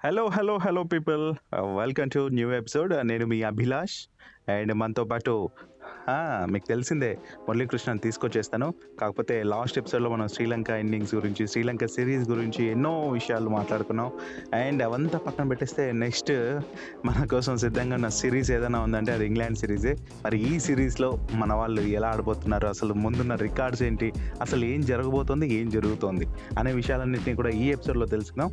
Hello hello hello people welcome to new episode నేను మీ Abhilash and మనతో పాటు ఆ, మీకు తెలిసిందే. మురళీకృష్ణని తీసుకొచ్చేస్తాను. కాకపోతే లాస్ట్ ఎపిసోడ్లో మనం శ్రీలంక ఇన్నింగ్స్ గురించి శ్రీలంక సిరీస్ గురించి ఎన్నో విషయాలు మాట్లాడుకున్నాం. అండ్ అవంతా పక్కన పెట్టేస్తే నెక్స్ట్ మన కోసం సిద్ధంగా ఉన్న సిరీస్ ఏదైనా ఉందంటే అది ఇంగ్లాండ్ సిరీసే మరి ఈ సిరీస్లో మన వాళ్ళు ఎలా ఆడబోతున్నారు? అసలు ముందున్న రికార్డ్స్ ఏంటి? అసలు ఏం జరగబోతోంది? ఏం జరుగుతోంది? అనే విషయాలన్నింటినీ కూడా ఈ ఎపిసోడ్లో తెలుసుకుందాం.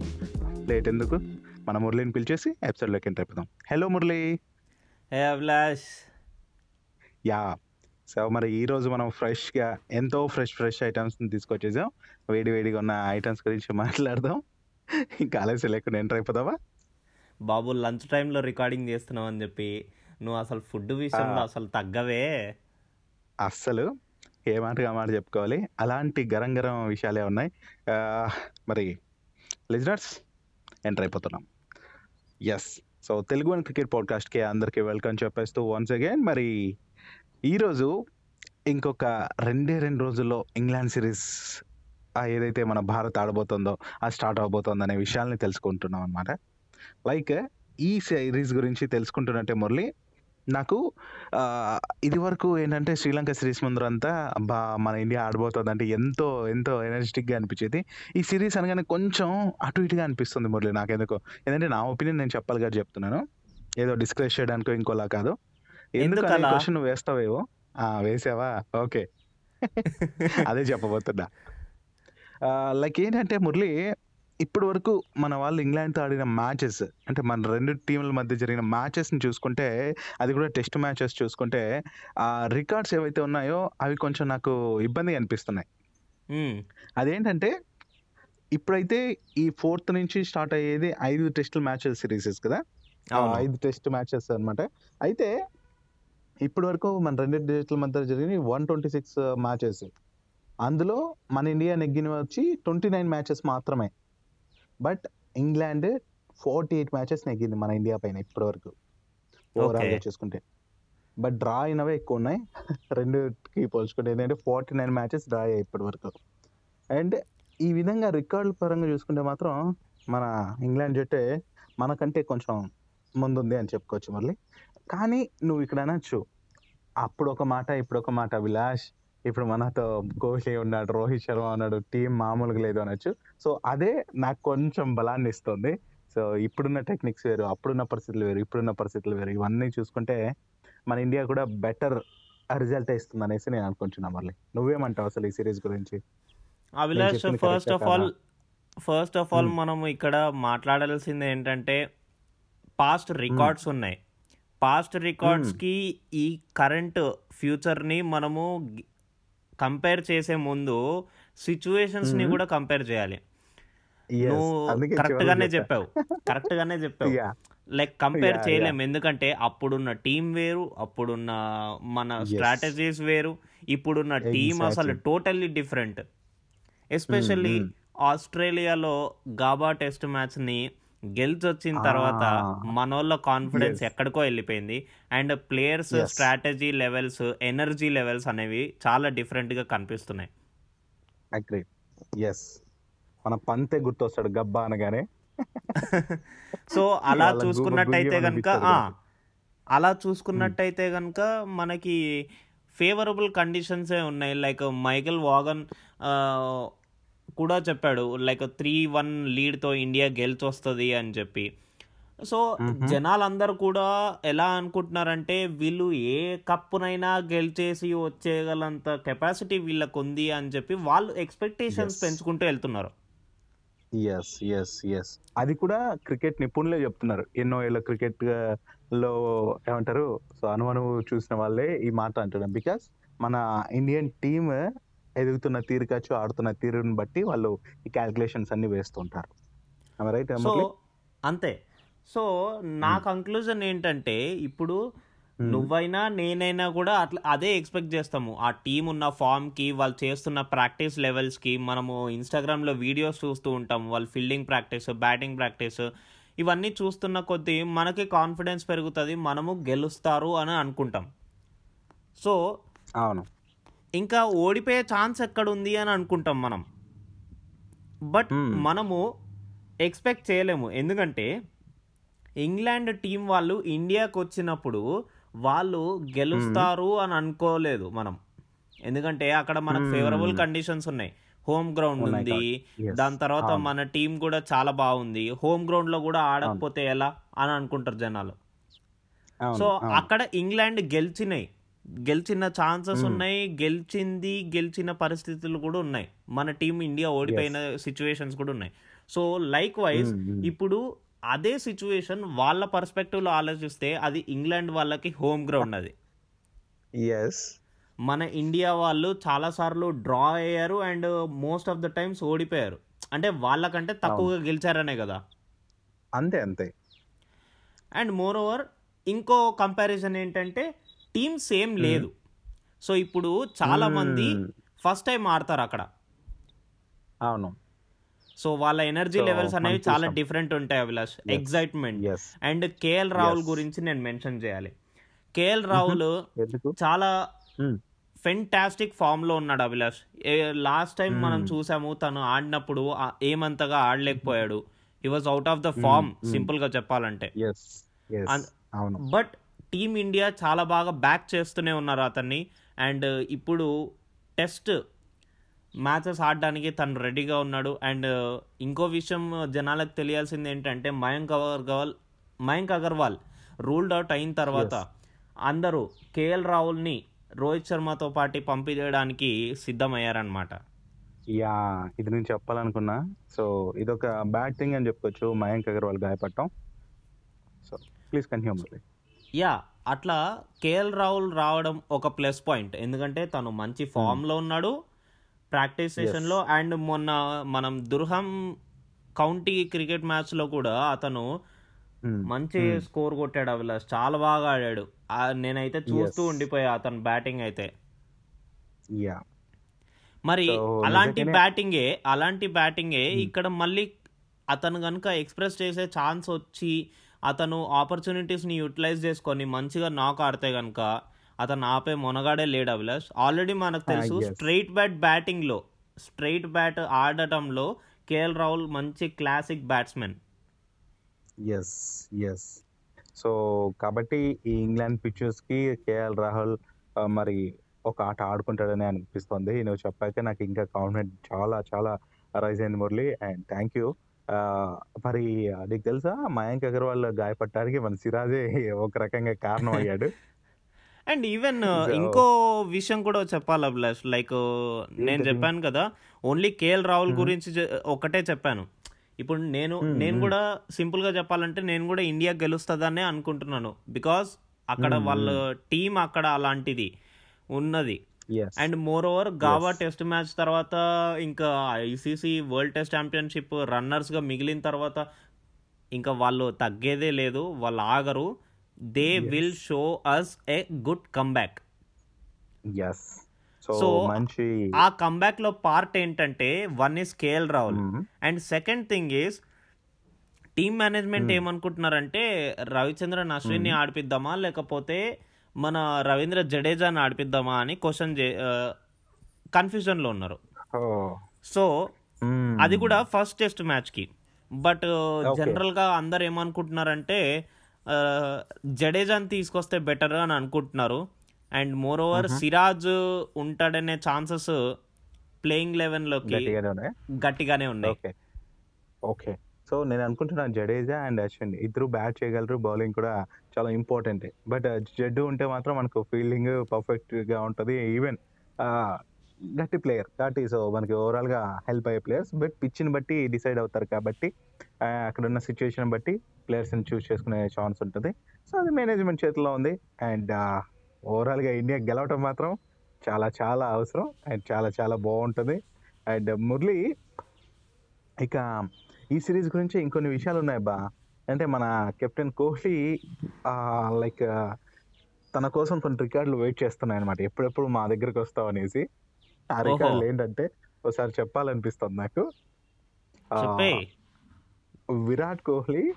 లేట్ ఎందుకు? మన మురళిని పిలిచేసి ఎపిసోడ్లోకి ఎంటర్ అయిపోదాం. Hello Murali. Hey Abhilash yeah. So మరి ఈ రోజు మనం ఫ్రెష్గా ఎంతో ఫ్రెష్ ఫ్రెష్ ఐటమ్స్ని తీసుకొచ్చేసాం. వేడి వేడిగా ఉన్న ఐటమ్స్ గురించి మాట్లాడదాం. ఇంకా ఆలస్యం లేకుండా ఎంటర్ అయిపోదావా బాబు లంచ్ టైంలో రికార్డింగ్ చేస్తున్నావు అని చెప్పి నువ్వు అసలు ఫుడ్ విషయంలో అసలు తగ్గవే. అస్సలు. ఏ మాటగా మాట చెప్పుకోవాలి. అలాంటి గరం గరం విషయాలే ఉన్నాయి. మరి లిజనర్స్ ఎంటర్ అయిపోతున్నాం. Yes so Telugu one cricket పాడ్కాస్ట్కి అందరికీ వెల్కమ్ చెప్పేస్తూ వన్స్ అగైన్ మరి ఈరోజు ఇంకొక రెండే రెండు రోజుల్లో ఇంగ్లాండ్ సిరీస్ ఏదైతే మన భారత్ ఆడబోతుందో అది స్టార్ట్ అవబోతుందో అనే విషయాల్ని తెలుసుకుంటున్నాం అనమాట లైక్ ఈ సిరీస్ గురించి తెలుసుకుంటున్నట్టే మురళి నాకు ఇదివరకు ఇది వరకు ఏంటంటే శ్రీలంక సిరీస్ ముందరంతా బా మన ఇండియా ఆడబోతుంది అంటే ఎంతో ఎంతో ఎనర్జెటిక్గా అనిపించేది. ఈ సిరీస్ అనగానే కొంచెం అటు ఇటుగా అనిపిస్తుంది మురళి నాకెందుకో. ఎందుకంటే నా ఒపీనియన్ నేను చెప్పాలి కదా చెప్తున్నాను. ఏదో డిస్కస్ చేయడానికో ఇంకోలా కాదు. ఎందుకు? క్వశ్చన్ వేస్తావేవో? వేసావా? ఓకే. అదే చెప్పబోతున్నా. లైక్ ఏంటంటే మురళి ఇప్పటి వరకు మన వాళ్ళు ఇంగ్లాండ్తో ఆడిన మ్యాచెస్ అంటే మన రెండు టీంల మధ్య జరిగిన మ్యాచెస్ని చూసుకుంటే అది కూడా టెస్ట్ మ్యాచెస్ చూసుకుంటే ఆ రికార్డ్స్ ఏవైతే ఉన్నాయో అవి కొంచెం నాకు ఇబ్బందిగా అనిపిస్తున్నాయి. అదేంటంటే ఇప్పుడైతే ఈ ఫోర్త్ నుంచి స్టార్ట్ అయ్యేది ఐదు టెస్ట్ మ్యాచెస్ సిరీసెస్ కదా. ఐదు టెస్ట్ మ్యాచెస్ అన్నమాట. అయితే ఇప్పటి వరకు మన రెండు దేశాల మధ్య జరిగిన వన్ ట్వంటీ సిక్స్ మ్యాచెస్ అందులో మన ఇండియా నెగ్గినవి వచ్చి ట్వంటీ నైన్ మ్యాచెస్ మాత్రమే. But England forty eight matches నెగ్గింది మన ఇండియా పైన ఇప్పటి వరకు. ఓవరాల్గా. చూసుకుంటే. బట్ డ్రా అయినవే ఎక్కువ ఉన్నాయి. రెండుకి పోల్చుకుంటే ఏంటంటే ఫార్టీ నైన్ మ్యాచెస్ డ్రా అయ్యాయి ఇప్పటి వరకు. అండ్ ఈ విధంగా రికార్డుల పరంగా చూసుకుంటే మాత్రం మన ఇంగ్లాండ్ జట్టే మనకంటే కొంచెం ముందుంది అని చెప్పుకోవచ్చు మళ్ళీ. కానీ నువ్వు ఇక్కడ అనొచ్చు. అప్పుడు ఒక మాట ఇప్పుడు ఒక మాట విలాష్ ఇప్పుడు మనతో కోహ్లీ ఉన్నాడు రోహిత్ శర్మ ఉన్నాడు టీం మామూలుగా లేదు అనొచ్చు. సో అదే నాకు కొంచెం బలాన్ని ఇస్తుంది. సో ఇప్పుడున్న టెక్నిక్స్ వేరు అప్పుడున్న పరిస్థితులు వేరు ఇప్పుడున్న పరిస్థితులు వేరు. ఇవన్నీ చూసుకుంటే మన ఇండియా కూడా బెటర్ రిజల్ట్ ఇస్తుంది అనేసి నేను అనుకుంటున్నాను మళ్ళీ. నువ్వేమంటావు అసలు ఈ సిరీస్ గురించి? Abhilash first of all? First of all. మనము ఇక్కడ మాట్లాడాల్సింది ఏంటంటే పాస్ట్ రికార్డ్స్ ఉన్నాయి. పాస్ట్ రికార్డ్స్కి ఈ కరెంట్ ఫ్యూచర్ని మనము కంపేర్ చేసే ముందు సిచ్యువేషన్స్ని మ్మ్. కూడా కంపేర్ చేయాలి నువ్వు అందుకే కరెక్ట్ చివరికి గానే చెప్పా. చెప్పావు కరెక్ట్ గానే చెప్పావు. లైక్ కంపేర్ Yeah, చేయలేం ఎందుకంటే అప్పుడున్న టీం వేరు అప్పుడున్న మన. స్ట్రాటజీస్ వేరు ఇప్పుడున్న టీం అసలు. Totally different especially mm. ఆస్ట్రేలియాలో గాబా టెస్ట్ మ్యాచ్ ని గెలిచొచ్చిన తర్వాత. మనోళ్ళ కాన్ఫిడెన్స్. ఎక్కడికో వెళ్ళిపోయింది. And players. Strategy levels energy levels అనేవి చాలా డిఫరెంట్గా కనిపిస్తున్నాయి. అగ్రీ ఎస్ మన పంతే గుర్తొస్తాడు గబ్బా అనగానే. సో అలా చూసుకున్నట్టయితే కనుక అనిపించదు అలా చూసుకున్నట్టయితే కనుక మనకి ఫేవరబుల్ కండిషన్సే ఉన్నాయి. లైక్ మైకెల్ వాగన్ కూడా చెప్పాడు లైక్ త్రీ వన్ లీడ్తో ఇండియా గెలిచొస్తుంది అని చెప్పి. సో. జనాలందరూ కూడా ఎలా అనుకుంటున్నారంటే వీళ్ళు ఏ కప్పునైనా గెలిచేసి వచ్చేయగలంత కెపాసిటీ వీళ్ళకు ఉంది అని చెప్పి వాళ్ళు ఎక్స్పెక్టేషన్స్. పెంచుకుంటూ వెళ్తున్నారు. ఎస్ ఎస్ ఎస్ అది కూడా క్రికెట్ నిపుణులే చెప్తున్నారు. ఎన్నో ఏళ్ళ క్రికెట్లో ఏమంటారు? సో అనువను చూసిన వాళ్ళే ఈ మాట అంటున్నారు. బికాస్ మన ఇండియన్ టీమ్ ఎదుగుతున్న తీరు కావచ్చు ఆడుతున్న తీరుని బట్టి వాళ్ళు ఈ క్యాల్కులేషన్స్ అన్ని వేస్తుంటారు. రైట్ సో అంతే. సో నా కంక్లూజన్ ఏంటంటే ఇప్పుడు నువ్వైనా నేనైనా కూడా అట్లా అదే ఎక్స్పెక్ట్ చేస్తాము. ఆ టీం ఉన్న ఫామ్కి వాళ్ళు చేస్తున్న ప్రాక్టీస్ లెవెల్స్కి మనము ఇన్స్టాగ్రామ్లో వీడియోస్ చూస్తూ ఉంటాం వాళ్ళు ఫీల్డింగ్ ప్రాక్టీస్ బ్యాటింగ్ ప్రాక్టీస్ ఇవన్నీ చూస్తున్న కొద్దీ మనకి కాన్ఫిడెన్స్ పెరుగుతుంది మనము గెలుస్తారు అని అనుకుంటాం. సో అవును. ఇంకా ఓడిపోయే ఛాన్స్ ఎక్కడ ఉంది అని అనుకుంటాం మనం. But Hmm. మనము ఎక్స్పెక్ట్ చేయలేము. ఎందుకంటే ఇంగ్లాండ్ టీం వాళ్ళు ఇండియాకి వచ్చినప్పుడు వాళ్ళు గెలుస్తారు అని అనుకోలేదు మనం. ఎందుకంటే అక్కడ మనకు Hmm. ఫేవరబుల్ కండిషన్స్ ఉన్నాయి. హోమ్ గ్రౌండ్ ఉన్నాయి ఉంది. దాని తర్వాత. మన టీం కూడా చాలా బాగుంది. హోమ్ గ్రౌండ్లో కూడా ఆడకపోతే ఎలా అని అనుకుంటారు జనాలు. సో. అక్కడ ఇంగ్లాండ్ గెలిచినాయి. గెలిచిన ఛాన్సెస్. ఉన్నాయి గెలిచింది గెలిచిన పరిస్థితులు కూడా ఉన్నాయి. మన టీం ఇండియా ఓడిపోయిన సిచ్యువేషన్స్ కూడా ఉన్నాయి. So likewise. ఇప్పుడు అదే సిచ్యువేషన్ వాళ్ళ పర్స్పెక్టివ్లో ఆలోచిస్తే అది ఇంగ్లాండ్ వాళ్ళకి హోమ్ గ్రౌండ్ అది. Yes. మన ఇండియా వాళ్ళు చాలా సార్లు డ్రా అయ్యారు and most of the times ఓడిపోయారు. అంటే వాళ్ళకంటే తక్కువగా గెలిచారనే కదా. అంతే అంతే. అండ్ మోర్ ఓవర్ ఇంకో కంపారిజన్ ఏంటంటే టీమ్ సేమ్ లేదు. సో ఇప్పుడు చాలా మంది. ఫస్ట్ టైం ఆడతారు అక్కడ. అవును. సో వాళ్ళ ఎనర్జీ లెవెల్స్ అనేవి చాలా. డిఫరెంట్ ఉంటాయి Abhilash. Excitement and KL Rahul. గురించి నేను మెన్షన్ చేయాలి. కేఎల్ రాహుల్ చాలా. ఫెంటాస్టిక్ ఫామ్లో ఉన్నాడు అభిలాష్. లాస్ట్ టైం మనం. చూసాము తను ఆడినప్పుడు ఏమంతగా ఆడలేకపోయాడు. He was out of the form. సింపుల్గా చెప్పాలంటే. బట్ టీమ్ ఇండియా చాలా బాగా బ్యాక్ చేస్తూనే ఉన్నారు అతన్ని. అండ్ ఇప్పుడు టెస్ట్ మ్యాచెస్ ఆడడానికి తను రెడీగా ఉన్నాడు. అండ్ ఇంకో విషయం జనాలకు తెలియాల్సింది ఏంటంటే మయాంక్ అగర్వాల్ మయాంక్ అగర్వాల్ రూల్డ్ అవుట్ అయిన తర్వాత అందరూ కేఎల్ రాహుల్ని రోహిత్ శర్మతో పాటు పంపించడానికి సిద్ధమయ్యారనమాట యా ఇది నేను చెప్పాలనుకున్నా. సో ఇదొక బ్యాడ్ థింగ్ అని చెప్పుకోవచ్చు. మయాంక్ అగర్వాల్ గాయపడటం. సో ప్లీజ్ కంటిన్యూ యా అట్లా కేఎల్ రాహుల్ రావడం ఒక ప్లస్ పాయింట్. ఎందుకంటే తను మంచి ఫామ్లో ఉన్నాడు ప్రాక్టీస్ సెషన్లో అండ్ మొన్న మనం దుర్హం కౌంటీ క్రికెట్ మ్యాచ్లో కూడా అతను మంచి స్కోర్ కొట్టాడు అభిలాష్. చాలా బాగా ఆడాడు. నేనైతే చూస్తూ. ఉండిపోయా అతను బ్యాటింగ్ అయితే. యా మరి అలాంటి బ్యాటింగే అలాంటి బ్యాటింగే ఇక్కడ మళ్ళీ అతను కనుక ఎక్స్ప్రెస్ చేసే ఛాన్స్ వచ్చి అతను ఆపర్చునిటీస్ని యూటిలైజ్ చేసుకొని మంచిగా నాక్ ఆడితే కనుక అతను ఆపే మొనగాడే లేడు అభిలాష్. ఆల్రెడీ మనకు తెలుసు. స్ట్రైట్ బ్యాట్ బ్యాటింగ్లో స్ట్రైట్ బ్యాట్ ఆడటంలో కేఎల్ రాహుల్ మంచి classic batsmen yes yes so కాబట్టి ఈ ఇంగ్లాండ్ పిక్చర్స్కి కేఎల్ రాహుల్ మరి ఒక ఆట ఆడుకుంటాడని అనిపిస్తుంది. నువ్వు చెప్పాక నాకు ఇంకా కాన్ఫిడెంట్ చాలా చాలా రైజ్ అయింది మురళి. అండ్ థ్యాంక్ యూ మరి నీకు తెలుసా మయాంక్ అగర్వాల్ గాయపడటానికి మన సిరాజే ఒక రకంగా కారణం అయ్యాడు అండ్ ఈవెన్ ఇంకో విషయం కూడా చెప్పాలి అభిలాష్ లైక్ నేను? చెప్పాను కదా ఓన్లీ కేఎల్ రాహుల్. గురించి ఒకటే చెప్పాను ఇప్పుడు నేను. నేను కూడా సింపుల్గా చెప్పాలంటే నేను కూడా ఇండియా గెలుస్తుందనే అనుకుంటున్నాను బికాస్ అక్కడ. వాళ్ళ టీం అక్కడ అలాంటిది ఉన్నది and moreover Gabba. Test match తర్వాత ఇంకా ఐసీసీ వరల్డ్ టెస్ట్ ఛాంపియన్షిప్ రన్నర్స్గా మిగిలిన తర్వాత ఇంకా వాళ్ళు తగ్గేదే లేదు వాళ్ళు ఆగరు they. Will show us a good comeback so So, మంచి ఆ కమ్బ్యాక్లో పార్ట్ ఏంటంటే one is KL Rahul. And second thing is team management. ఏమనుకుంటున్నారంటే రవిచంద్రన్ అశ్విన్ని ఆడిపిద్దామా లేకపోతే మన రవీంద్ర జడేజాని ఆడిపిద్దామా అని క్వశ్చన్ కన్ఫ్యూజన్లో ఉన్నారు. సో. అది కూడా ఫస్ట్ టెస్ట్ మ్యాచ్కి బట్ Okay. జనరల్గా అందరు ఏమనుకుంటున్నారంటే జడేజాని తీసుకొస్తే బెటర్ అని అనుకుంటున్నారు. అండ్ మోర్ ఓవర్ సిరాజ్ ఉంటాడనే ఛాన్సెస్ ప్లేయింగ్ లెవెన్లోకి గట్టిగానే ఉన్నాయి. ఓకే. సో నేను అనుకుంటున్నాను జడేజా అండ్ అశ్విన్ ఇద్దరు బ్యాట్ చేయగలరు బౌలింగ్ కూడా చాలా ఇంపార్టెంట్. బట్ జడ్డు ఉంటే మాత్రం మనకు ఫీల్డింగ్ పర్ఫెక్ట్గా ఉంటుంది ఈవెన్ గట్టి ప్లేయర్. కాబట్టి సో మనకి ఓవరాల్గా హెల్ప్ అయ్యే ప్లేయర్స్. బట్ పిచ్ని బట్టి డిసైడ్ అవుతారు కాబట్టి అక్కడ ఉన్న సిచ్యువేషన్ బట్టి ప్లేయర్స్ని చూస్ చేసుకునే ఛాన్స్ ఉంటుంది. సో అది మేనేజ్మెంట్ చేతిలో ఉంది. అండ్ ఓవరాల్గా ఇండియా గెలవటం మాత్రం చాలా చాలా అవసరం. అండ్ చాలా చాలా బాగుంటుంది. అండ్ మురళి ఇక ఈ సిరీస్ గురించి ఇంకొన్ని విషయాలు ఉన్నాయి బా. అంటే మన కెప్టెన్ కోహ్లీ లైక్ తన కోసం కొన్ని రికార్డులు వెయిట్ చేస్తున్నాయి అనమాట ఎప్పుడెప్పుడు మా దగ్గరికి వస్తావు అనేసి. ఆ. రికార్డులు ఏంటంటే ఒకసారి చెప్పాలనిపిస్తుంది నాకు. Virat Kohli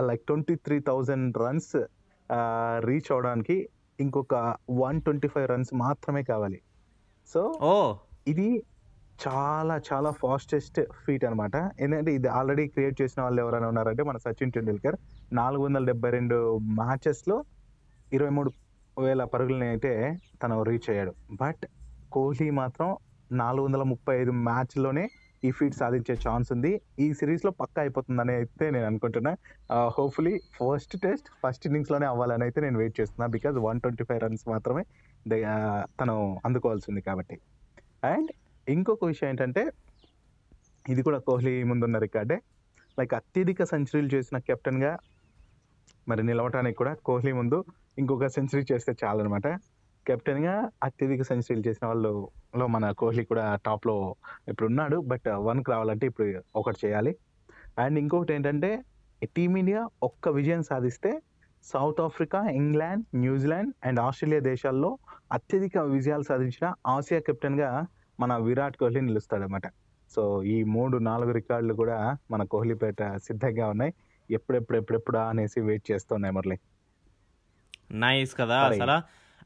like twenty three thousand runs reach అవడానికి ఇంకొక వన్ ట్వంటీ ఫైవ్ రన్స్ మాత్రమే కావాలి. సో ఇది చాలా చాలా ఫాస్టెస్ట్ ఫీట్ అనమాట ఏంటంటే ఇది ఆల్రెడీ క్రియేట్ చేసిన వాళ్ళు ఎవరైనా ఉన్నారంటే మన సచిన్ టెండూల్కర్. నాలుగు వందల డెబ్బై రెండు మ్యాచెస్లో ఇరవై మూడు వేల పరుగులని అయితే తను రీచ్ అయ్యాడు. బట్ కోహ్లీ మాత్రం నాలుగు వందల ముప్పై ఐదు మ్యాచ్లోనే ఈ ఫీట్ సాధించే ఛాన్స్ ఉంది. ఈ సిరీస్లో పక్కా అయిపోతుందని అయితే నేను అనుకుంటున్నా. హోప్ఫుల్లీ ఫస్ట్ టెస్ట్ ఫస్ట్ ఇన్నింగ్స్లోనే అవ్వాలని అయితే నేను వెయిట్ చేస్తున్నా. Because one twenty five runs మాత్రమే దే- తను అందుకోవాల్సింది కాబట్టి. అండ్ ఇంకొక విషయం ఏంటంటే ఇది కూడా కోహ్లీ ముందున్న రికార్డే. లైక్ అత్యధిక సెంచరీలు చేసిన కెప్టెన్గా మరి నిలవటానికి కూడా కోహ్లీ ముందు ఇంకొక సెంచరీ చేస్తే చాలన్నమాట. కెప్టెన్గా అత్యధిక సెంచరీలు చేసిన వాళ్ళలో మన కోహ్లీ కూడా టాప్లో ఇప్పుడు ఉన్నాడు బట్ వన్కి రావాలంటే ఇప్పుడు ఒకటి చేయాలి. అండ్ ఇంకొకటి ఏంటంటే టీమిండియా ఒక్క విజయం సాధిస్తే south Africa England New Zealand and Australia దేశాల్లో అత్యధిక విజయాలు సాధించిన ఆసియా కెప్టెన్గా మన విరాట్ కోహ్లీ నిలుస్తాడనమాట సో ఈ మూడు నాలుగు రికార్డులు కూడా మన కోహ్లీపేట సిద్ధంగా ఉన్నాయి. ఎప్పుడెప్పుడు ఎప్పుడెప్పుడా అనేసి వెయిట్ చేస్తున్నాయి మురళి. నైస్ కదా అసలు.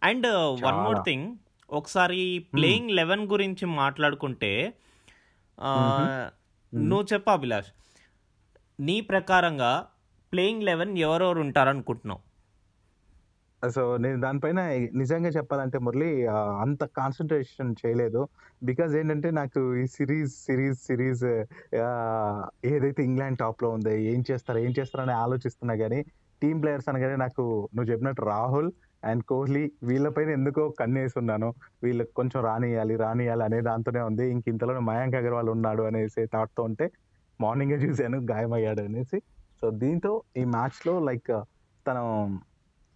And one more. థింగ్ ఒకసారి ప్లేయింగ్ లెవెన్ గురించి మాట్లాడుకుంటే. నువ్వు చెప్పు అభిలాష్. నీ ప్రకారంగా ప్లేయింగ్ లెవెన్ ఎవరెవరు ఉంటారనుకుంటున్నావు? సో నేను దానిపైన నిజంగా చెప్పాలంటే మురళి అంత కాన్సన్ట్రేషన్ చేయలేదు. బికాజ్ ఏంటంటే నాకు ఈ సిరీస్ సిరీస్ సిరీస్ ఏదైతే ఇంగ్లాండ్ టాప్లో ఉందో ఏం చేస్తారు ఏం చేస్తారని ఆలోచిస్తున్నా కానీ టీమ్ ప్లేయర్స్ అనగానే నాకు నువ్వు చెప్పినట్టు రాహుల్ అండ్ కోహ్లీ వీళ్ళపైన ఎందుకో కన్నేసి ఉన్నాను వీళ్ళకి కొంచెం రానియాలి రానియాలి అనే దాంతోనే ఉంది. ఇంక ఇంతలో మయాంక్ అగర్వాల్ ఉన్నాడు అనేసి థాట్తో ఉంటే మార్నింగే చూశాను గాయమయ్యాడు అనేసి. సో దీంతో ఈ మ్యాచ్లో లైక్ తను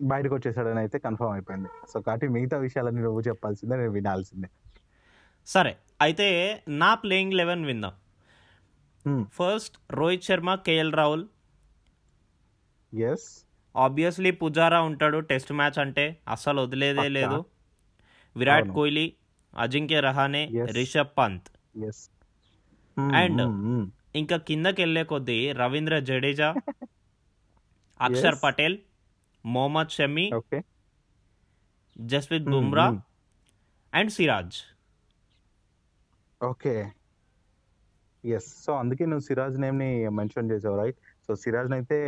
బయటకు వచ్చేసాడని అయితే కన్ఫర్మ్ అయిపోయింది. సో కాబట్టి మిగతా విషయాలన్నీ నువ్వు చెప్పాల్సిందే నేను వినాల్సిందే. సరే అయితే నా ప్లేయింగ్ లెవెన్ విందాం. First Rohit Sharma KL Rahul. Yes obviously Pujara ఉంటాడు టెస్ట్ మ్యాచ్ అంటే అస్సలు వదిలేదే. లేదు. విరాట్. కోహ్లీ అజింక్య రహానే. రిషబ్ పంత్. ఎస్ And- ఇంకా కిందకి వెళ్ళే కొద్దీ Ravindra Jadeja Axar. Patel Mohammed Shami okay Jasprit Bumrah and Siraj okay yes so అందుకే నువ్వు సిరాజ్ నేమ్ని మెన్షన్ చేసావు రైట్ సో సిరాజ్ని అయితే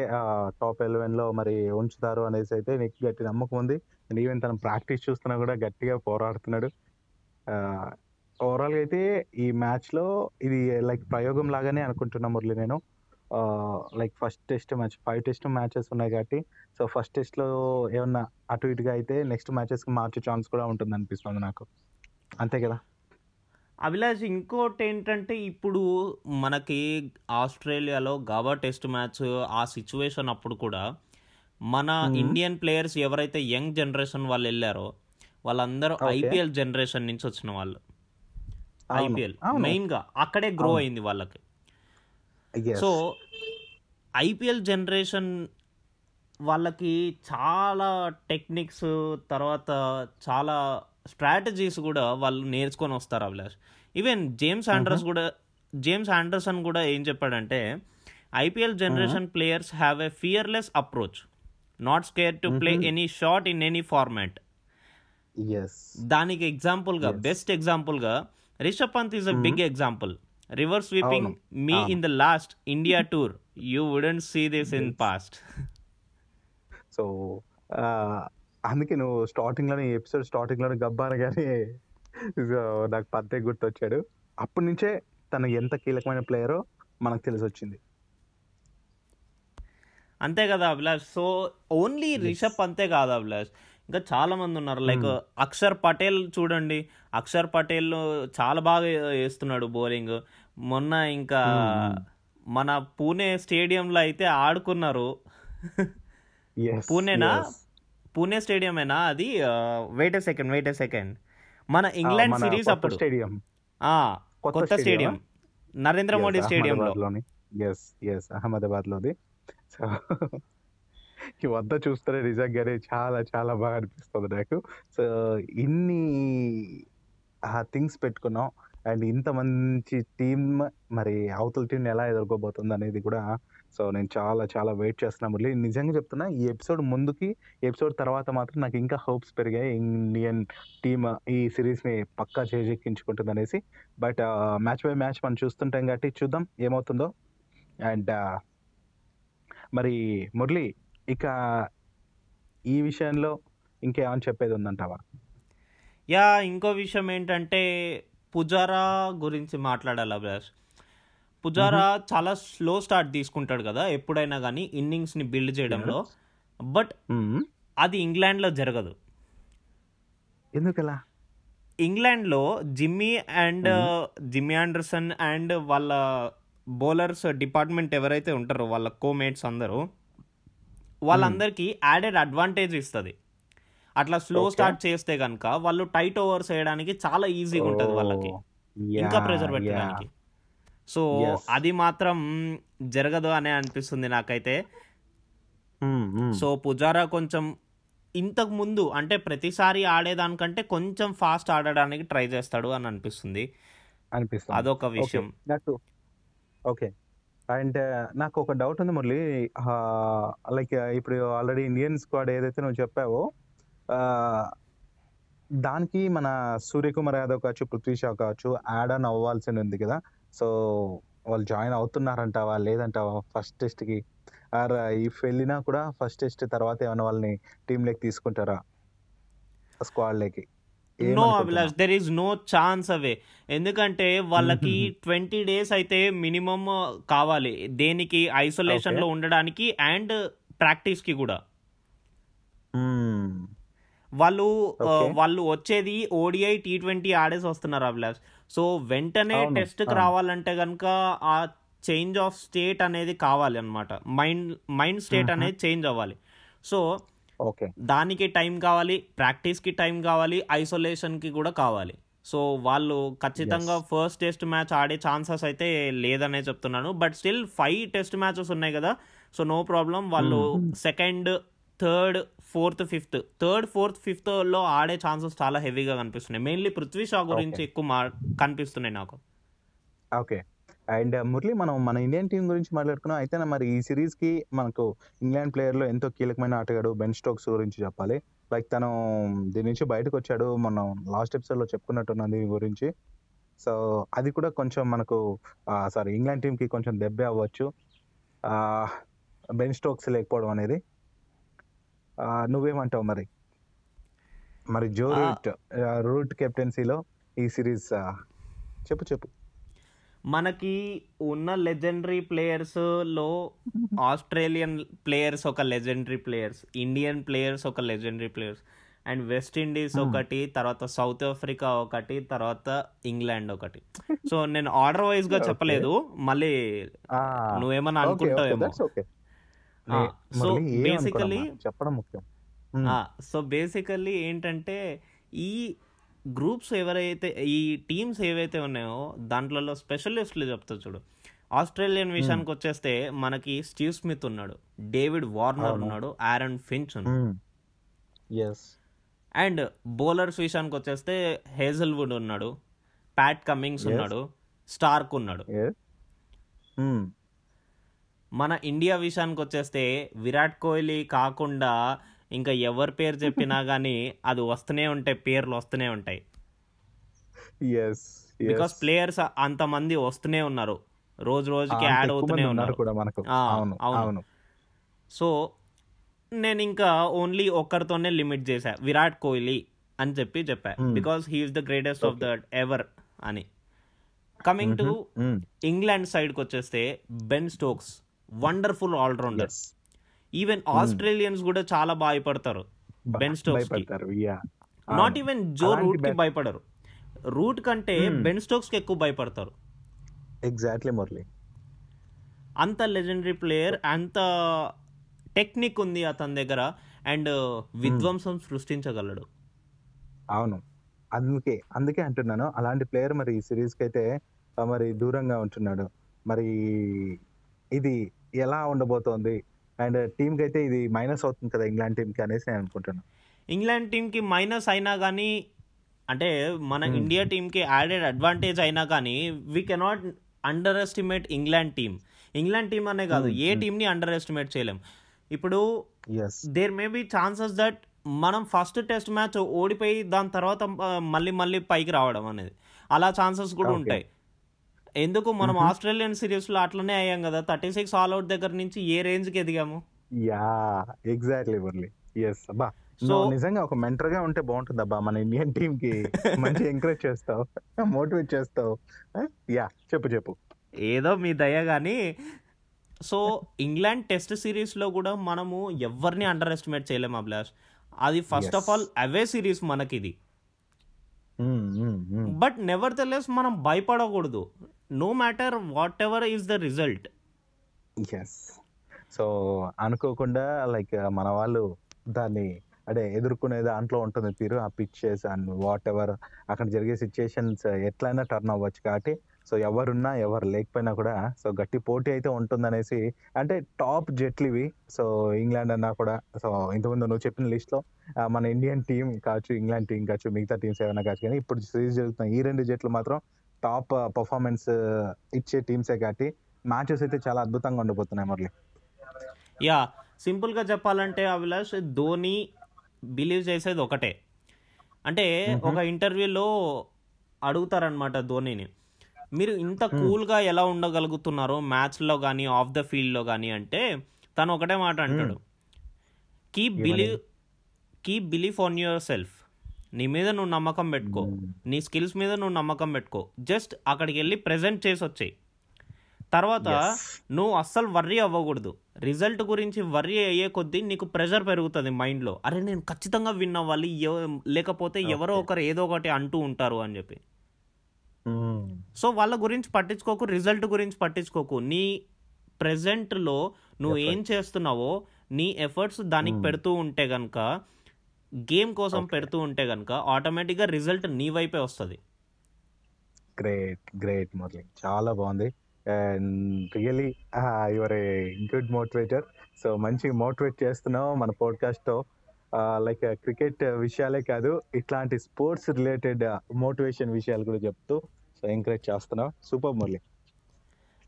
టాప్ ఎలెవెన్లో మరి ఉంచుతారు అనేసి అయితే నీకు గట్టి నమ్మకం ఉంది. అండ్ ఈవెన్ తన ప్రాక్టీస్ చూస్తున్నా కూడా గట్టిగా పోరాడుతున్నాడు. ఓవరాల్గా అయితే ఈ మ్యాచ్లో ఇది లైక్ ప్రయోగం లాగానే అనుకుంటున్నా మురళి నేను. Like first test match five test matches ఉన్నాయి కాబట్టి సో ఫస్ట్ టెస్ట్లో ఏమన్నా అటు ఇటుగా అయితే నెక్స్ట్ మ్యాచెస్కి మార్చే ఛాన్స్ కూడా ఉంటుంది అనిపిస్తుంది నాకు అంతే కదా అభిలాష్ ఇంకోటి ఏంటంటే ఇప్పుడు మనకి ఆస్ట్రేలియాలో గవా టెస్ట్ మ్యాచ్ ఆ సిచ్యువేషన్ అప్పుడు కూడా మన. ఇండియన్ ప్లేయర్స్ ఎవరైతే యంగ్ జనరేషన్ వాళ్ళు వెళ్ళారో వాళ్ళందరూ. ఐపీఎల్ జనరేషన్ నుంచి వచ్చిన వాళ్ళు ఐపీఎల్ అవును. మెయిన్గా అక్కడే గ్రో. అయింది వాళ్ళకి. సో ఐపీఎల్ జనరేషన్ వాళ్ళకి చాలా టెక్నిక్స్ తర్వాత చాలా స్ట్రాటజీస్ కూడా వాళ్ళు నేర్చుకొని వస్తారు అభిలాష్. ఈవెన్ జేమ్స్ ఆండర్స్ కూడా జేమ్స్ ఆండర్సన్ కూడా ఏం చెప్పాడంటే IPL generation players have a fearless approach not scare to play. Any short in any format yes. దానికి ఎగ్జాంపుల్గా Yes. బెస్ట్ ఎగ్జాంపుల్గా Rishabh Pant is a big example reverse sweeping. Me. In the last India tour you wouldn't see this in. Past so అందుకే నువ్వు స్టార్టింగ్లోనే episode స్టార్టింగ్లోనే గబ్బాను కానీ నాకు పత్తే గుర్తొచ్చాడు అప్పటి నుంచే తను ఎంత కీలకమైన ప్లేయరో మనకు తెలిసి వచ్చింది అంతే కదా అభిలాష్ సో ఓన్లీ. రిషబ్ అంతే కాదు అభిలాష్ ఇంకా చాలా మంది ఉన్నారు. లైక్ అక్షర్ పటేల్ చూడండి. అక్షర్ పటేల్ చాలా బాగా వేస్తున్నాడు బౌలింగ్. మొన్న ఇంకా. మన పూణే స్టేడియంలో అయితే ఆడుకున్నారు. పూణేనా? పూణే స్టేడియమేనా? అది వెయిట్ సెకండ్ వెయిట్ సెకండ్ మన ఇంగ్లాండ్ సిరీస్ అప్పుడు. స్టేడియం. కొత్త స్టేడియం. నరేంద్ర మోడీ స్టేడియంలో. లోని ఎస్ ఎస్ అహ్మదాబాద్ లోది ఈ వద్ద చూస్తే నిజంగానే చాలా చాలా బాగా అనిపిస్తుంది నాకు. సో ఇన్ని ఆ థింగ్స్ పెట్టుకున్నాం. అండ్ ఇంత మంచి టీమ్ మరి అవతల టీంని ఎలా ఎదుర్కోబోతుంది అనేది కూడా సో నేను చాలా చాలా వెయిట్ చేస్తున్నా మురళి. నిజంగా చెప్తున్నా ఈ ఎపిసోడ్ ముందుకి ఎపిసోడ్ తర్వాత మాత్రం నాకు ఇంకా హోప్స్ పెరిగాయి. ఇండియన్ టీమ్ ఈ సిరీస్ని పక్కా చేజెక్కించుకుంటుంది అనేసి. బట్ మ్యాచ్ బై మ్యాచ్ మనం చూస్తుంటాం కాబట్టి చూద్దాం ఏమవుతుందో. అండ్ మరి మురళి ఇక ఈ విషయంలో ఇంకేమని చెప్పేది ఉందంటావా? యా ఇంకో విషయం ఏంటంటే పుజారా గురించి మాట్లాడాలి అభిలాష్ పుజారా చాలా స్లో స్టార్ట్ తీసుకుంటాడు కదా ఎప్పుడైనా కానీ ఇన్నింగ్స్ని బిల్డ్ చేయడంలో. బట్. అది ఇంగ్లాండ్లో జరగదు. ఎందుకలా? ఇంగ్లాండ్లో Jimmy and Jimmy Anderson and వాళ్ళ బౌలర్స్ డిపార్ట్మెంట్ ఎవరైతే ఉంటారో వాళ్ళ కోమేట్స్ అందరూ వాళ్ళందరికీ యాడెడ్ అడ్వాంటేజ్ ఇస్తుంది. అట్లా స్లో. స్టార్ట్ చేస్తే కనుక వాళ్ళు టైట్ ఓవర్స్ వేయడానికి చాలా ఈజీగా ఉంటుంది వాళ్ళకి. ఓ, ఇంకా yeah. పెట్టడానికి. సో. అది మాత్రం జరగదు అనే అనిపిస్తుంది నాకైతే. మ్మ్, మ్మ్. సో పుజారా కొంచెం ఇంతకు ముందు అంటే ప్రతిసారి ఆడేదానికంటే కొంచెం ఫాస్ట్ ఆడడానికి ట్రై చేస్తాడు అని అనిపిస్తుంది. అనిపిస్తుంది. అదొక విషయం. ఓకే అండ్ నాకు ఒక డౌట్ ఉంది మురళి. లైక్ ఇప్పుడు ఆల్రెడీ ఇండియన్ స్క్వాడ్ ఏదైతే నువ్వు చెప్పావో దానికి మన సూర్యకుమార్ యాదవ్ కావచ్చు పృథ్వీ షా కావచ్చు యాడ్ ఆన్ అవ్వాల్సి ఉంది కదా. సో వాళ్ళు జాయిన్ అవుతున్నారంటావా లేదంటావా ఫస్ట్ టెస్ట్కి ఆర్ ఇఫ్ వెళ్ళినా కూడా ఫస్ట్ టెస్ట్ తర్వాత ఏమైనా వాళ్ళని టీంలోకి తీసుకుంటారా? స్క్వాడ్లోకి no? Abhilash there is no chance అవే ఎందుకంటే వాళ్ళకి ట్వంటీ డేస్ అయితే మినిమం కావాలి దేనికి ఐసోలేషన్లో ఉండడానికి అండ్ ప్రాక్టీస్కి కూడా మ్మ్. వాళ్ళు Okay. వాళ్ళు వచ్చేది ఓడిఐ టీ ట్వంటీ ఆడేసి వస్తున్నారు అభిలాష్ సో వెంటనే అవును, టెస్ట్కి అవును. రావాలంటే కనుక ఆ చేంజ్ ఆఫ్ స్టేట్ అనేది కావాలి అనమాట మైండ్ మైండ్ స్టేట్. అనేది చేంజ్ అవ్వాలి సో దానికి టైం కావాలి ప్రాక్టీస్కి టైం కావాలి ఐసోలేషన్కి కూడా కావాలి. సో వాళ్ళు ఖచ్చితంగా. ఫస్ట్ టెస్ట్ మ్యాచ్ ఆడే ఛాన్సెస్ అయితే లేదనే చెప్తున్నాను. But still five test matches ఉన్నాయి కదా సో నో ప్రాబ్లం. వాళ్ళు. Second third fourth fifth. Third fourth ఫిఫ్త్లో ఆడే ఛాన్సెస్ చాలా హెవీగా కనిపిస్తున్నాయి. మెయిన్లీ పృథ్వీ షా గురించి Okay. ఎక్కువ మా కనిపిస్తున్నాయి నాకు. ఓకే. అండ్ మురళి మనం మన ఇండియన్ టీం గురించి మాట్లాడుకున్నాం. అయితే మరి ఈ సిరీస్కి మనకు ఇంగ్లాండ్ ప్లేయర్లో ఎంతో కీలకమైన ఆటగాడు బెన్ స్టోక్స్ గురించి చెప్పాలి. లైక్ తను దీని నుంచి బయటకు వచ్చాడు మనం లాస్ట్ ఎపిసోడ్లో చెప్పుకున్నట్టున్నాం దీని గురించి. సో అది కూడా కొంచెం మనకు సారీ ఇంగ్లాండ్ టీం కి కొంచెం దెబ్బే అవ్వచ్చు. బెన్ స్టోక్స్ లేకపోవడం అనేది. నువ్వేమంటావు మరి? మరి జో. రూట్ రూట్ కెప్టెన్సీలో ఈ సిరీస్ చెప్పు చెప్పు. మనకి ఉన్న లెజెండరీ ప్లేయర్స్లో ఆస్ట్రేలియన్ ప్లేయర్స్ ఒక లెజెండరీ ప్లేయర్స్ ఇండియన్ ప్లేయర్స్ ఒక legendary players and West Indies Hmm. ఒకటి తర్వాత సౌత్ ఆఫ్రికా ఒకటి తర్వాత ఇంగ్లాండ్ ఒకటి. సో నేను ఆర్డర్ వైజ్గా. చెప్పలేదు మళ్ళీ నువ్వేమన్నా అనుకుంటావేమో. సో బేసికలీ చెప్పడం ముఖ్యం. సో బేసికల్లీ ఏంటంటే ఈ గ్రూప్స్ ఎవరైతే ఈ టీమ్స్ ఏవైతే ఉన్నాయో దాంట్లో స్పెషలిస్టులు చెప్తా చూడు. ఆస్ట్రేలియన్ విషయానికి వచ్చేస్తే మనకి స్టీవ్ స్మిత్ ఉన్నాడు డేవిడ్ వార్నర్. ఉన్నాడు ఆరన్ ఫించ్ ఉన్నాడు. అండ్ బౌలర్స్ విషయానికి వచ్చేస్తే హేజల్వుడ్ ఉన్నాడు ప్యాట్ కమింగ్స్. ఉన్నాడు స్టార్క్ ఉన్నాడు. మన ఇండియా విషయానికి వచ్చేస్తే విరాట్ కోహ్లీ కాకుండా ఇంకా ఎవరి పేరు చెప్పినా కానీ అది వస్తూనే ఉంటాయి పేర్లు వస్తూనే ఉంటాయి. బికాస్ ప్లేయర్స్ అంతమంది వస్తూనే ఉన్నారు. రోజు రోజుకి యాడ్ అవుతూనే ఉన్నారు. అవును సో నేను ఇంకా ఓన్లీ ఒక్కరితోనే లిమిట్ చేశా. విరాట్ కోహ్లీ అని చెప్పి చెప్పా. Because he is the greatest of the ever అని. కమింగ్ టు ఇంగ్లాండ్ సైడ్కి వచ్చేస్తే Ben Stokes wonderful allrounder. Even Australians కూడా చాలా భయపడతారు Ben Stokes. Not. Even Joe రూట్కి భయపడరు. రూట్ కంటే Hmm. బెన్ స్టోక్స్కి ఎక్కువ భయపడతారు. ఎగ్జాక్ట్లీ మురళి. అంత లెజెండరీ ప్లేయర్ అంత టెక్నిక్ ఉంది అతని దగ్గర అండ్ విధ్వంసం సృష్టించగలడు. అవును. అందుకే అందుకే అంటున్నాను అలాంటి ప్లేయర్ మరి ఈ సిరీస్కి అయితే మరి దూరంగా ఉంటున్నాడు. మరి ఇది ఎలా ఉండబోతోంది? అండ్ టీమ్కి అయితే ఇది మైనస్ అవుతుంది కదా ఇంగ్లాండ్ టీమ్కి అనేసి నేను అనుకుంటున్నాను ఇంగ్లాండ్ టీమ్కి మైనస్ అయినా కానీ అంటే మన Hmm. ఇండియా టీంకి యాడెడ్ అడ్వాంటేజ్ అయినా కానీ we cannot underestimate England team England team అనే కాదు Hmm, ఏ. టీంని అండర్ ఎస్టిమేట్ చేయలేం. ఇప్పుడు there may be chances that మనం ఫస్ట్ టెస్ట్ మ్యాచ్ ఓడిపోయి దాని తర్వాత మళ్ళీ మళ్ళీ పైకి రావడం అనేది. అలా ఛాన్సెస్ కూడా. ఉంటాయి. ఎందుకు మనం. ఆస్ట్రేలియన్ సిరీస్లో అట్లనే అయ్యాం కదా? థర్టీ సిక్స్ ఆల్ అవుట్ దగ్గర నుంచి ఏ రేంజ్కి ఎదిగాము? Yeah exactly Murali. ఎస్ అబ్బా. నువ్వు నిజంగా ఒక మెంటర్గా ఉంటే బాగుంటుంది అబ్బా మన ఇండియన్ టీమ్కి మంచి ఎంకరేజ్ చేస్తావు మోటివేట్ చేస్తావు. యా చెప్పు చెప్పు. ఏదో మీ దయ కానీ సో ఇంగ్లాండ్ టెస్ట్ సిరీస్లో కూడా మనము ఎవరిని అండర్ ఎస్టిమేట్ చేయలేము అభిలాష్. అది first. Of all away series మనకిది. But nevertheless మనం భయపడకూడదు. No matter whatever is the result yes so అనుకోకుండా లైక్ uh, మన వాళ్ళు దాన్ని అదే ఎదుర్కొనే దాంట్లో ఉంటుంది తీరు ఆ పిచ్చెస్ అండ్ వాట్ ఎవర్ అక్కడ జరిగే సిచ్యుయేషన్స్ ఎట్లయినా టర్న్ అవ్వచ్చు కాబట్టి సో ఎవరున్నా ఎవరు లేకపోయినా కూడా సో గట్టి పోటీ అయితే ఉంటుందనేసి అంటే టాప్ జట్లు ఇవి సో ఇంగ్లాండ్ అన్నా కూడా సో ఇంతకుముందు నువ్వు చెప్పిన లిస్ట్లో మన ఇండియన్ టీం కావచ్చు ఇంగ్లాండ్ టీం కావచ్చు మిగతా టీమ్స్ ఏమైనా కావచ్చు కానీ ఇప్పుడు సిరీస్ జరుగుతున్న ఈ రెండు జట్లు మాత్రం టాప్ పర్ఫార్మెన్స్ ఇచ్చే టీమ్సే కాబట్టి మ్యాచెస్ అయితే చాలా అద్భుతంగా ఉండబోతున్నాయి మురళి యా సింపుల్గా చెప్పాలంటే అభిలాష్ ధోని బిలీవ్ చేసేది ఒకటే అంటే. ఒక ఇంటర్వ్యూలో అడుగుతారనమాట ధోనిని మీరు ఇంత. కూల్గా ఎలా ఉండగలుగుతున్నారో మ్యాచ్లో కానీ ఆఫ్ ద ఫీల్డ్లో కానీ అంటే తను ఒకటే మాట అంటాడు keep? Believe keep believe on yourself నీ మీద నువ్వు నమ్మకం పెట్టుకో Hmm. నీ స్కిల్స్ మీద నువ్వు నమ్మకం పెట్టుకో జస్ట్ అక్కడికి వెళ్ళి ప్రెజెంట్ చేసి వచ్చేయి తర్వాత. నువ్వు అస్సలు వర్రీ అవ్వకూడదు రిజల్ట్ గురించి వర్రీ అయ్యే కొద్దీ నీకు ప్రెషర్ పెరుగుతుంది మైండ్లో అరే నేను ఖచ్చితంగా విన్ అవ్వాలి లేకపోతే ఎవరో. ఒకరు ఏదో ఒకటి అంటూ ఉంటారు అని చెప్పి Mm. సో వాళ్ళ గురించి పట్టించుకోకు రిజల్ట్ గురించి పట్టించుకోకు నీ ప్రెజెంట్లో నువ్వు ఏం చేస్తున్నావో నీ ఎఫర్ట్స్ దానికి Hmm. పెడుతూ ఉంటే గనక గేమ్ కోసం. పెడుతూ ఉంటే గనక ఆటోమేటిక్గా రిజల్ట్ నీ వైపే వస్తుంది. గ్రేట్ గ్రేట్ మురళి చాలా బాగుంది. And really your a good motivator. So మంచి మోటివేట్ చేస్తున్నావు మన పాడ్కాస్ట్తో. లైక్ క్రికెట్ విషయాలే కాదు ఇట్లాంటి స్పోర్ట్స్ రిలేటెడ్ మోటివేషన్ విషయాలు కూడా చెప్తూ. సో ఎంకరేజ్ చేస్తున్నావు. Super Murali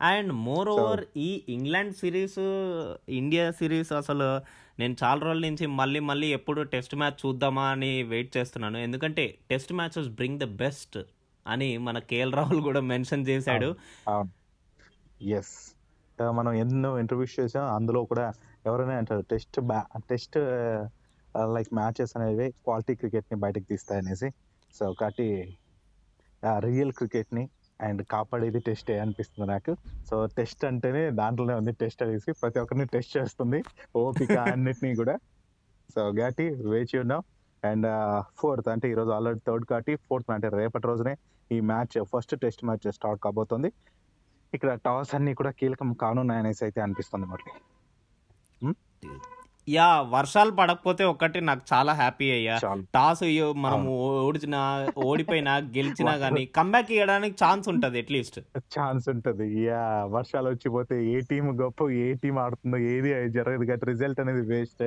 and more over ఈ ఇంగ్లాండ్ సిరీస్ ఇండియా సిరీస్ అసలు నేను చాలా రోజుల నుంచి మళ్ళీ మళ్ళీ ఎప్పుడు టెస్ట్ మ్యాచ్ చూద్దామా అని వెయిట్ చేస్తున్నాను. ఎందుకంటే test matches bring the best అని మన కేఎల్ రాహుల్ కూడా మెన్షన్ చేశాడు. ఎస్ మనం ఎన్నో ఇంటర్వ్యూస్ చేసాం అందులో కూడా ఎవరైనా అంటారు టెస్ట్ బ్యా టెస్ట్ లైక్ మ్యాచెస్ అనేవి క్వాలిటీ క్రికెట్ని బయటకు తీస్తాయనేసి. సో కాబట్టి రియల్ క్రికెట్ని అండ్ కాపాడేది టెస్టే అనిపిస్తుంది నాకు. సో టెస్ట్ అంటేనే దాంట్లోనే ఉంది టెస్ట్ అనేసి ప్రతి ఒక్కరిని టెస్ట్ చేస్తుంది. ఓపిక అన్నిటినీ కూడా. సో కాబట్టి వేచి ఉన్నాం అండ్ ఫోర్త్ అంటే ఈరోజు ఆల్రెడీ థర్డ్ కాబట్టి ఫోర్త్ అంటే రేపటి రోజునే ఈ match first test match start కాబోతుంది. ఇక్కడ టాస్ అన్ని కూడా కీలకం కానున్నాయనేసి అయితే అనిపిస్తుంది మరి యా వర్షాలు పడకపోతే ఒక్కటి నాకు చాలా హ్యాపీ అయ్యా. టాస్ మనము ఓడిచినా ఓడిపోయినా గెలిచినా కానీ కంబ్యాక్ ఇవ్వడానికి ఛాన్స్ ఉంటుంది అట్లీస్ట్ ఛాన్స్ ఉంటుంది. యా వర్షాలు వచ్చిపోతే ఏ టీం గొప్ప ఏ టీం ఆడుతుందో ఏది జరగదు. కాబట్టి రిజల్ట్ అనేది వేస్ట్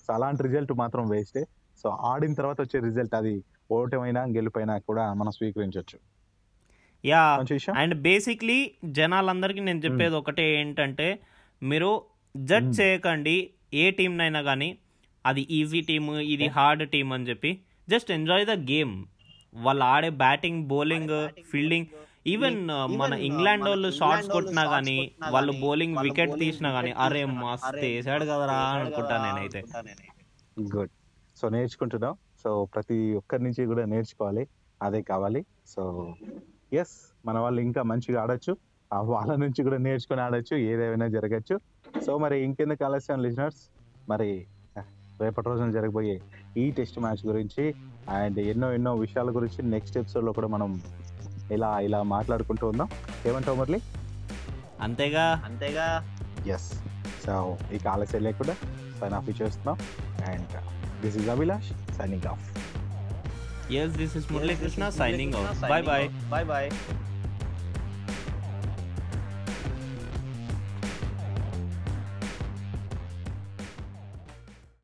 సో అలాంటి రిజల్ట్ మాత్రం వేస్ట్ సో ఆడిన తర్వాత వచ్చే రిజల్ట్ అది ఓటమైనా గెలుపైనా కూడా మనం స్వీకరించవచ్చు యా అండ్ బేసిక్లీ జనాలందరికీ నేను చెప్పేది ఒకటే ఏంటంటే మీరు జడ్జ్ Hmm. చేయకండి ఏ టీంనైనా కానీ అది ఈజీ టీమ్ ఇది హార్డ్ టీమ్ అని చెప్పి. Just enjoy the game. వాళ్ళు ఆడే బ్యాటింగ్ బౌలింగ్ ఫీల్డింగ్ ఈవెన్ మన ఇంగ్లాండ్ వాళ్ళు షార్ట్స్ కొట్టినా కానీ వాళ్ళు బౌలింగ్ వికెట్ తీసినా కానీ అరే మస్త్ వేసాడు కదరా అనుకుంటా నేనైతే. గుడ్ సో నేర్చుకుంటున్నాం. సో ప్రతి ఒక్కరి నుంచి కూడా నేర్చుకోవాలి. అదే కావాలి. సో ఎస్ మన వాళ్ళు ఇంకా మంచిగా ఆడొచ్చు. ఆ వాళ్ళ నుంచి కూడా నేర్చుకుని ఆడొచ్చు. ఏదేమైనా జరగచ్చు. సో మరి ఇంకెందుకు ఆలస్యం లిజనర్స్? మరి రేపటి రోజున జరగబోయే ఈ టెస్ట్ మ్యాచ్ గురించి అండ్ ఎన్నో ఎన్నో విషయాల గురించి నెక్స్ట్ ఎపిసోడ్లో కూడా మనం ఇలా ఇలా మాట్లాడుకుంటూ ఉందాం. ఏమంటావు మురళి? అంతేగా. అంతేగా. ఎస్ సో ఇక ఆలస్యం లేకుండా సైన్ ఆఫ్ చేస్తున్నాం and this is Abhilash signing off yes this is Muralikrishna signing out bye bye Bye bye.